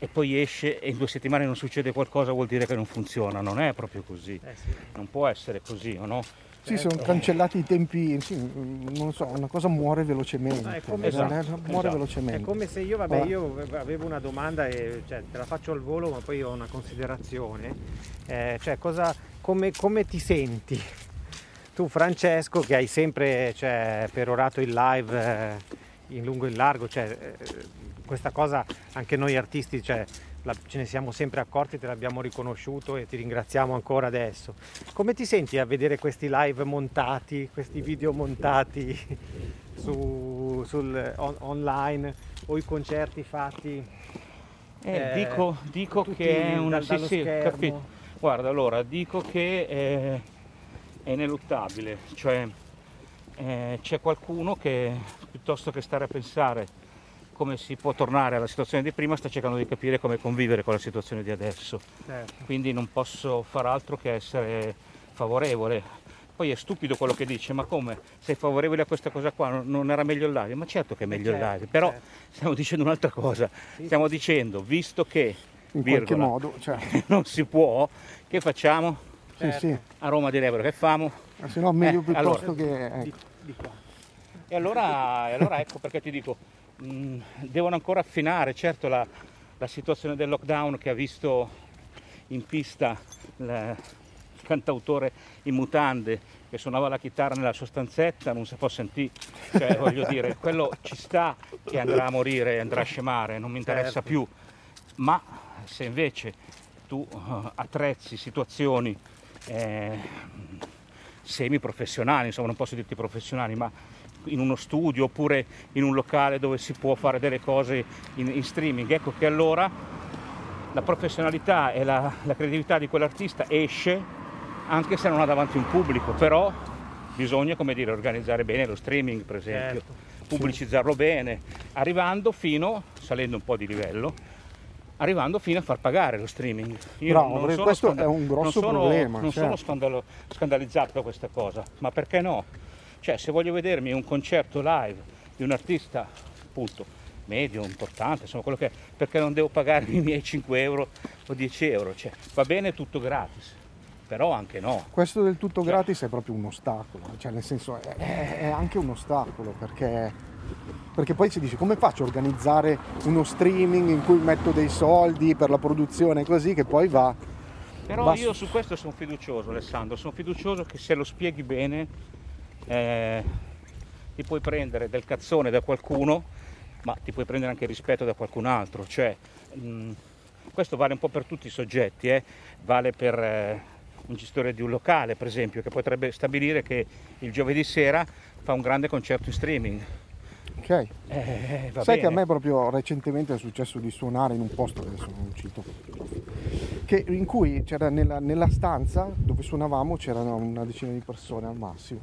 e poi esce e in due settimane non succede qualcosa vuol dire che non funziona, non è proprio così, Eh sì. non può essere così, o no? Sì, sono cancellati i tempi, sì, non so, una cosa muore velocemente. Ah, è come- è- Esatto, muore esatto. velocemente. È come se io, vabbè, Vabbè. io avevo una domanda e cioè, te la faccio al volo, ma poi ho una considerazione. Eh, cioè, cosa, come, come ti senti? Tu, Francesco, che hai sempre cioè, perorato il live eh, in lungo e in largo, cioè, eh, questa cosa anche noi artisti cioè, la- ce ne siamo sempre accorti, te l'abbiamo riconosciuto e ti ringraziamo ancora adesso. Come ti senti a vedere questi live montati, questi video montati su, sul, on- online o i concerti fatti? Eh, Eh, dico dico che è una dal- sì, sì, capito. Guarda, allora dico che è, è ineluttabile, cioè eh, c'è qualcuno che piuttosto che stare a pensare come si può tornare alla situazione di prima, sta cercando di capire come convivere con la situazione di adesso. Certo. Quindi non posso far altro che essere favorevole. Poi è stupido quello che dice, ma come? Sei favorevole a questa cosa qua? Non- era meglio il live? Ma certo che è meglio il certo, live, però certo. stiamo dicendo un'altra cosa. Stiamo dicendo, visto che In qualche virgola, modo, cioè, non si può, che facciamo? sì, sì. A Roma di Lebro che famo? Se no meglio Eh, piuttosto allora. che... Di, ecco. di qua. E allora, e allora ecco perché ti dico, mh, devono ancora affinare, certo la, la situazione del lockdown che ha visto in pista il cantautore in mutande che suonava la chitarra nella sua stanzetta, non si può sentire, cioè voglio dire, quello ci sta che andrà a morire, andrà a scemare, non mi interessa Certo. più, ma se invece tu eh, attrezzi situazioni eh, semi-professionali, insomma non posso dirti professionali, ma in uno studio oppure in un locale dove si può fare delle cose in, in streaming, ecco che allora la professionalità e la, la creatività di quell'artista esce anche se non ha davanti un pubblico, però bisogna come dire, organizzare bene lo streaming per esempio, Certo. pubblicizzarlo bene, arrivando fino, salendo un po' di livello, arrivando fino a far pagare lo streaming. Io Bravo, perché questo è un grosso non sono, problema, Non sono certo. scandalo- scandalizzato da questa cosa, ma perché no? Cioè, se voglio vedermi un concerto live di un artista, appunto, medio, importante, insomma, quello che è, perché non devo pagare i miei 5 euro o 10 euro? Cioè, va bene tutto gratis, però anche no. Questo del tutto Cioè. gratis è proprio un ostacolo, cioè nel senso è, è- è anche un ostacolo perché, perché poi si dice come faccio a organizzare uno streaming in cui metto dei soldi per la produzione così che poi va... Però va io su questo sono fiducioso, Alessandro, sono fiducioso che se lo spieghi bene eh, ti puoi prendere del cazzone da qualcuno, ma ti puoi prendere anche rispetto da qualcun altro. Cioè, mh, questo vale un po' per tutti i soggetti, eh. vale per eh, un gestore di un locale, per esempio, che potrebbe stabilire che il giovedì sera fa un grande concerto in streaming. Ok. Eh, va Sai bene. che a me proprio recentemente è successo di suonare in un posto che adesso non cito, che, in cui c'era nella, nella stanza dove suonavamo c'erano una decina di persone al massimo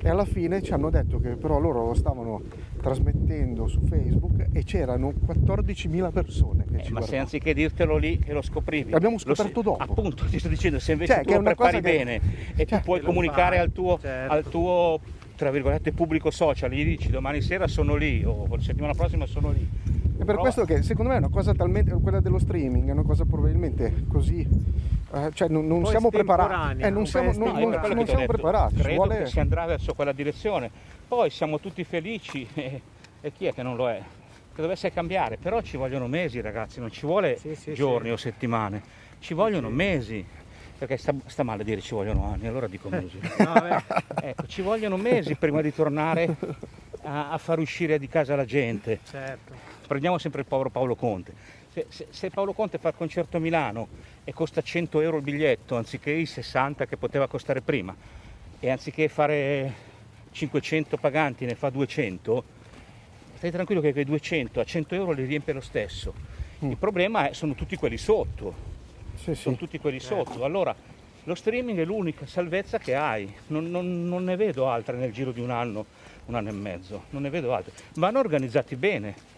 e alla fine ci hanno detto che però loro lo stavano trasmettendo su Facebook e c'erano 14.000 persone che Eh, ci ma se guardavano. anziché dirtelo lì che lo scoprivi. L'abbiamo Lo scoperto dopo. Appunto, ti sto dicendo, se invece Cioè, tu che lo prepari cosa che- bene e Cioè, tu puoi lo comunicare fai, al tuo, certo. al tuo, tra virgolette, pubblico social, gli dici domani sera sono lì o la settimana prossima sono lì. È per Però- questo che secondo me è una cosa talmente, quella dello streaming è una cosa probabilmente così, eh, cioè non, non siamo preparati, eh, non siamo, non- non- non siamo preparati, ci Credo vuole... che si andrà verso quella direzione. Poi siamo tutti felici e, e chi è che non lo è? Che dovesse cambiare, però ci vogliono mesi ragazzi, non ci vuole Sì, sì, giorni sì. o settimane, ci vogliono mesi. Perché sta, sta, male dire ci vogliono anni, allora dico mesi. No, ecco, ci vogliono mesi prima di tornare a, a, far uscire di casa la gente. Certo. Prendiamo sempre il povero Paolo Conte. Se, se, se, Paolo Conte fa il concerto a Milano e costa 100 euro il biglietto anziché i 60 che poteva costare prima e anziché fare 500 paganti ne fa 200, stai tranquillo che quei 200 a 100 euro li riempie lo stesso. Mm. Il problema è, sono tutti quelli sotto sì, sono sì. tutti quelli sotto. Allora lo streaming è l'unica salvezza che hai, non, non, non, ne vedo altre nel giro di un anno, un anno e mezzo, non ne vedo altre. Vanno organizzati bene.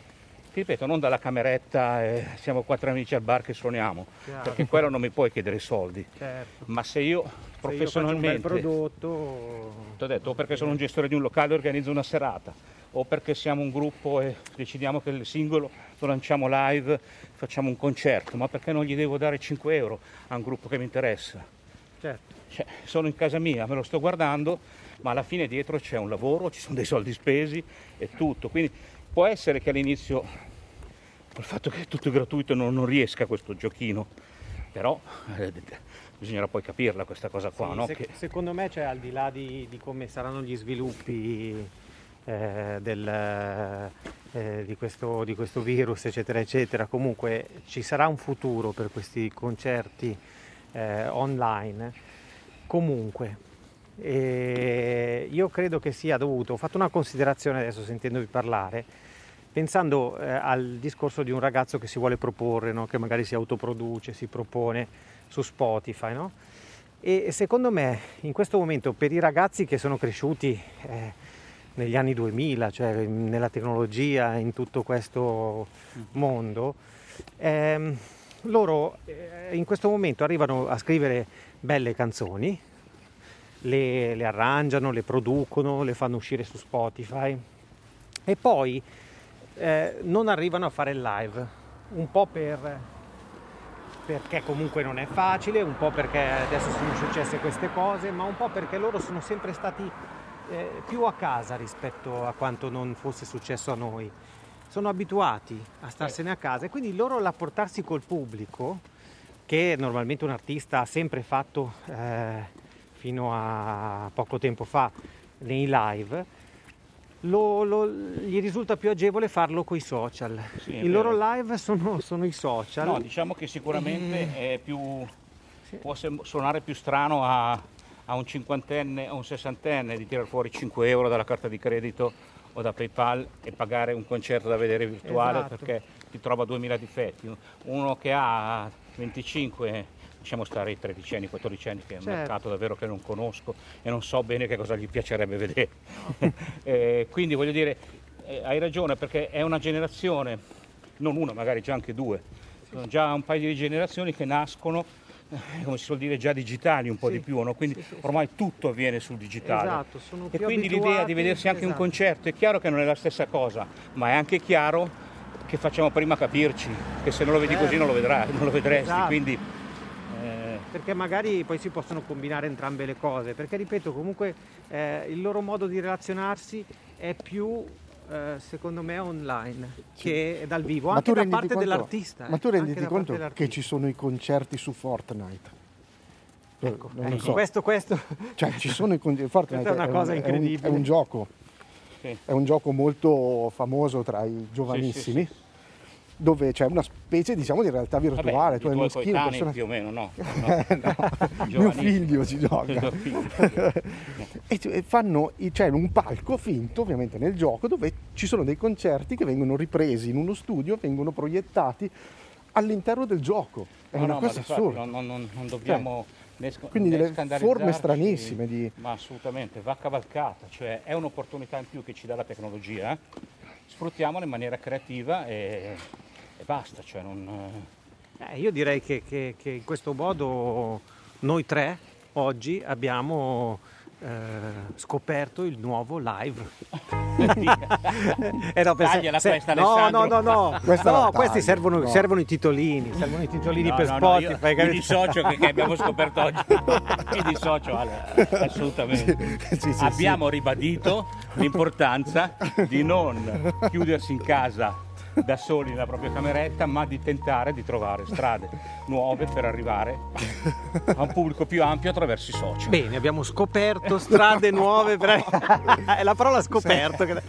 Ti ripeto, non dalla cameretta e siamo quattro amici al bar che suoniamo, Chiaro. perché quello non mi puoi chiedere soldi. Certo. Ma se io se professionalmente... Io un prodotto... Ti ho detto, o perché sono un gestore di un locale e organizzo una serata, o perché siamo un gruppo e decidiamo che il singolo lo lanciamo live, facciamo un concerto, ma perché non gli devo dare 5 euro a un gruppo che mi interessa? Certo. Cioè, sono in casa mia, me lo sto guardando, ma alla fine dietro c'è un lavoro, ci sono dei soldi spesi e tutto. Quindi può essere che all'inizio, col fatto che è tutto gratuito, non, non riesca questo giochino, però eh, bisognerà poi capirla questa cosa qua. Sì, no? se, che... Secondo me, cioè, al di là di, di come saranno gli sviluppi eh, del, eh, di, questo, di, questo, virus, eccetera, eccetera. Comunque ci sarà un futuro per questi concerti eh, online. Comunque, io credo che sia dovuto, ho fatto una considerazione adesso sentendovi parlare, pensando eh, al discorso di un ragazzo che si vuole proporre, no? che magari si autoproduce, si propone su Spotify. No? E secondo me in questo momento per i ragazzi che sono cresciuti eh, negli anni 2000, cioè nella tecnologia, in tutto questo mondo, ehm, loro eh, in questo momento arrivano a scrivere belle canzoni, le, le, arrangiano, le producono, le fanno uscire su Spotify e poi eh, non arrivano a fare il live, un po' per, perché comunque non è facile, un po' perché adesso sono successe queste cose, ma un po' perché loro sono sempre stati eh, più a casa rispetto a quanto non fosse successo a noi. Sono abituati a starsene a casa e quindi loro l'apportarsi col pubblico, che normalmente un artista ha sempre fatto eh, fino a poco tempo fa nei live, lo, lo, gli risulta più agevole farlo con i social. Sì, I loro live sono, sono, i social. No, diciamo che sicuramente è più, sì. può suonare più strano a, a un cinquantenne o un sessantenne di tirare fuori 5 euro dalla carta di credito o da PayPal e pagare un concerto da vedere virtuale esatto. perché ti trova 2000 difetti. Uno che ha 25, lasciamo stare i 13 anni, 14 anni, che è un certo. mercato davvero che non conosco e non so bene che cosa gli piacerebbe vedere. eh, quindi voglio dire, eh, hai ragione perché è una generazione, non una, magari già anche due, sono già un paio di generazioni che nascono come si suol dire, già digitali un po' sì, di più, no? quindi sì, sì, ormai tutto avviene sul digitale. Esatto, e quindi l'idea di vedersi anche esatto. un concerto è chiaro che non è la stessa cosa, ma è anche chiaro che facciamo prima capirci, che se non lo vedi certo. così non lo, vedrai, non lo vedresti. Esatto. Quindi, eh... Perché magari poi si possono combinare entrambe le cose, perché ripeto comunque eh, il loro modo di relazionarsi è più eh, secondo me online sì. che dal vivo, ma anche da parte conto, dell'artista. Ma tu renditi conto che ci sono i concerti su Fortnite? Ecco, ecco so. questo, questo. Cioè, ci sono i concerti. Fortnite è una cosa è un, incredibile. È un, è un gioco. Sì. È un gioco molto famoso tra i giovanissimi. Sì, sì, dove c'è una specie diciamo di realtà virtuale. Vabbè, tu hai uno skill persona... più o meno, no. no. mio figlio ci gioca. e fanno, c'è un palco finto ovviamente nel gioco dove ci sono dei concerti che vengono ripresi in uno studio, vengono proiettati all'interno del gioco. È no, una no, cosa assurda. Non, non, non dobbiamo... Cioè, quindi delle forme stranissime di... Ma assolutamente, va cavalcata, cioè è un'opportunità in più che ci dà la tecnologia, sfruttiamola in maniera creativa e e basta. Cioè non... eh, io direi che, che, che, in questo modo noi tre oggi abbiamo eh, scoperto il nuovo live. eh no, per, se, questa, no, no, no, no, no questi servono, no. servono, i titolini, servono i titolini no, per no, Spotify. No, io, mi dissocio che, che, abbiamo scoperto oggi, mi dissocio Ale, assolutamente. Sì, sì, abbiamo sì. ribadito l'importanza di non chiudersi in casa da soli nella propria cameretta, ma di tentare di trovare strade nuove per arrivare a un pubblico più ampio attraverso i social. Bene, abbiamo scoperto strade nuove. Per... È la parola scoperto. Che... Va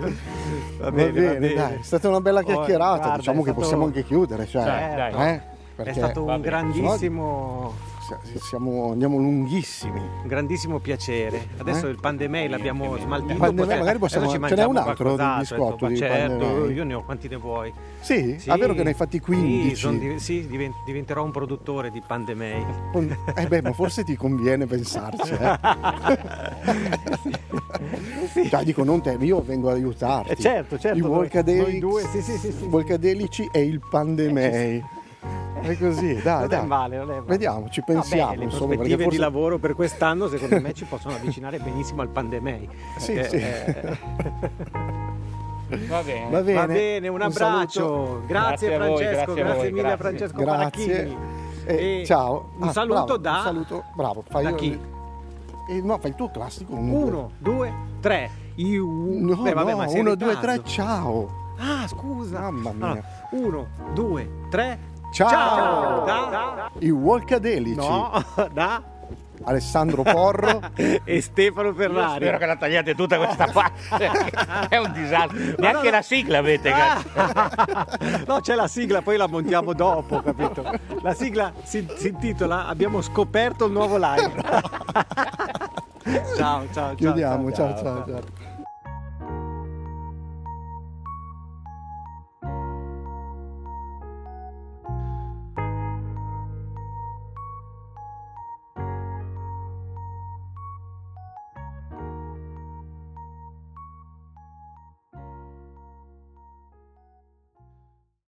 bene, va bene, va bene. dai, è stata una bella chiacchierata. Oh, guarda, diciamo che stato... possiamo anche chiudere. Cioè, certo. eh? Perché... È stato un grandissimo siamo, andiamo lunghissimi. Un grandissimo piacere. Adesso eh? il pandemei l'abbiamo smaltito. Pandemei magari possiamo, ce n'è un altro di biscotto di certo, pandemei. io ne ho quanti ne vuoi. Sì? sì. Ah, vero che ne hai fatti 15? Sì, di, sì, diventerò un produttore di pandemei. Eh beh, ma forse ti conviene pensarci. Eh? sì. Dai, dico non te, io vengo ad aiutarti. Eh certo, certo. I Volcadelici, sì, sì, sì, Volcadelici e il pandemei. Eh, è così, dai, non dai. È male, non è male. Vediamo, ci pensiamo. Vabbè, le insomma, prospettive forse... di lavoro per quest'anno secondo me ci possono avvicinare benissimo al pandemei. Sì, eh, sì. Eh... Va bene. Va bene. Va bene, un abbraccio. Un grazie, grazie Francesco, grazie, grazie mille a Francesco grazie. E, e ciao. Un ah, saluto bravo, da un saluto, bravo, fai da io, chi? Eh, no, fai il tuo classico. Uno, due, tre. Io, no, Beh, vabbè, no, ma uno, due, tre, ciao. Ah, scusa. Mamma mia. Allora, uno, due, tre. Ciao! Ciao! Da, I Walkadelici. No, da Alessandro Porro e Stefano Ferrari. Io spero che la tagliate tutta questa parte. È un disastro. Neanche no, la sigla avete. no, c'è la sigla, poi la montiamo dopo, capito? La sigla si, si intitola Abbiamo scoperto il nuovo live. ciao, ciao, ciao. Chiudiamo, ciao, ciao, ciao. ciao.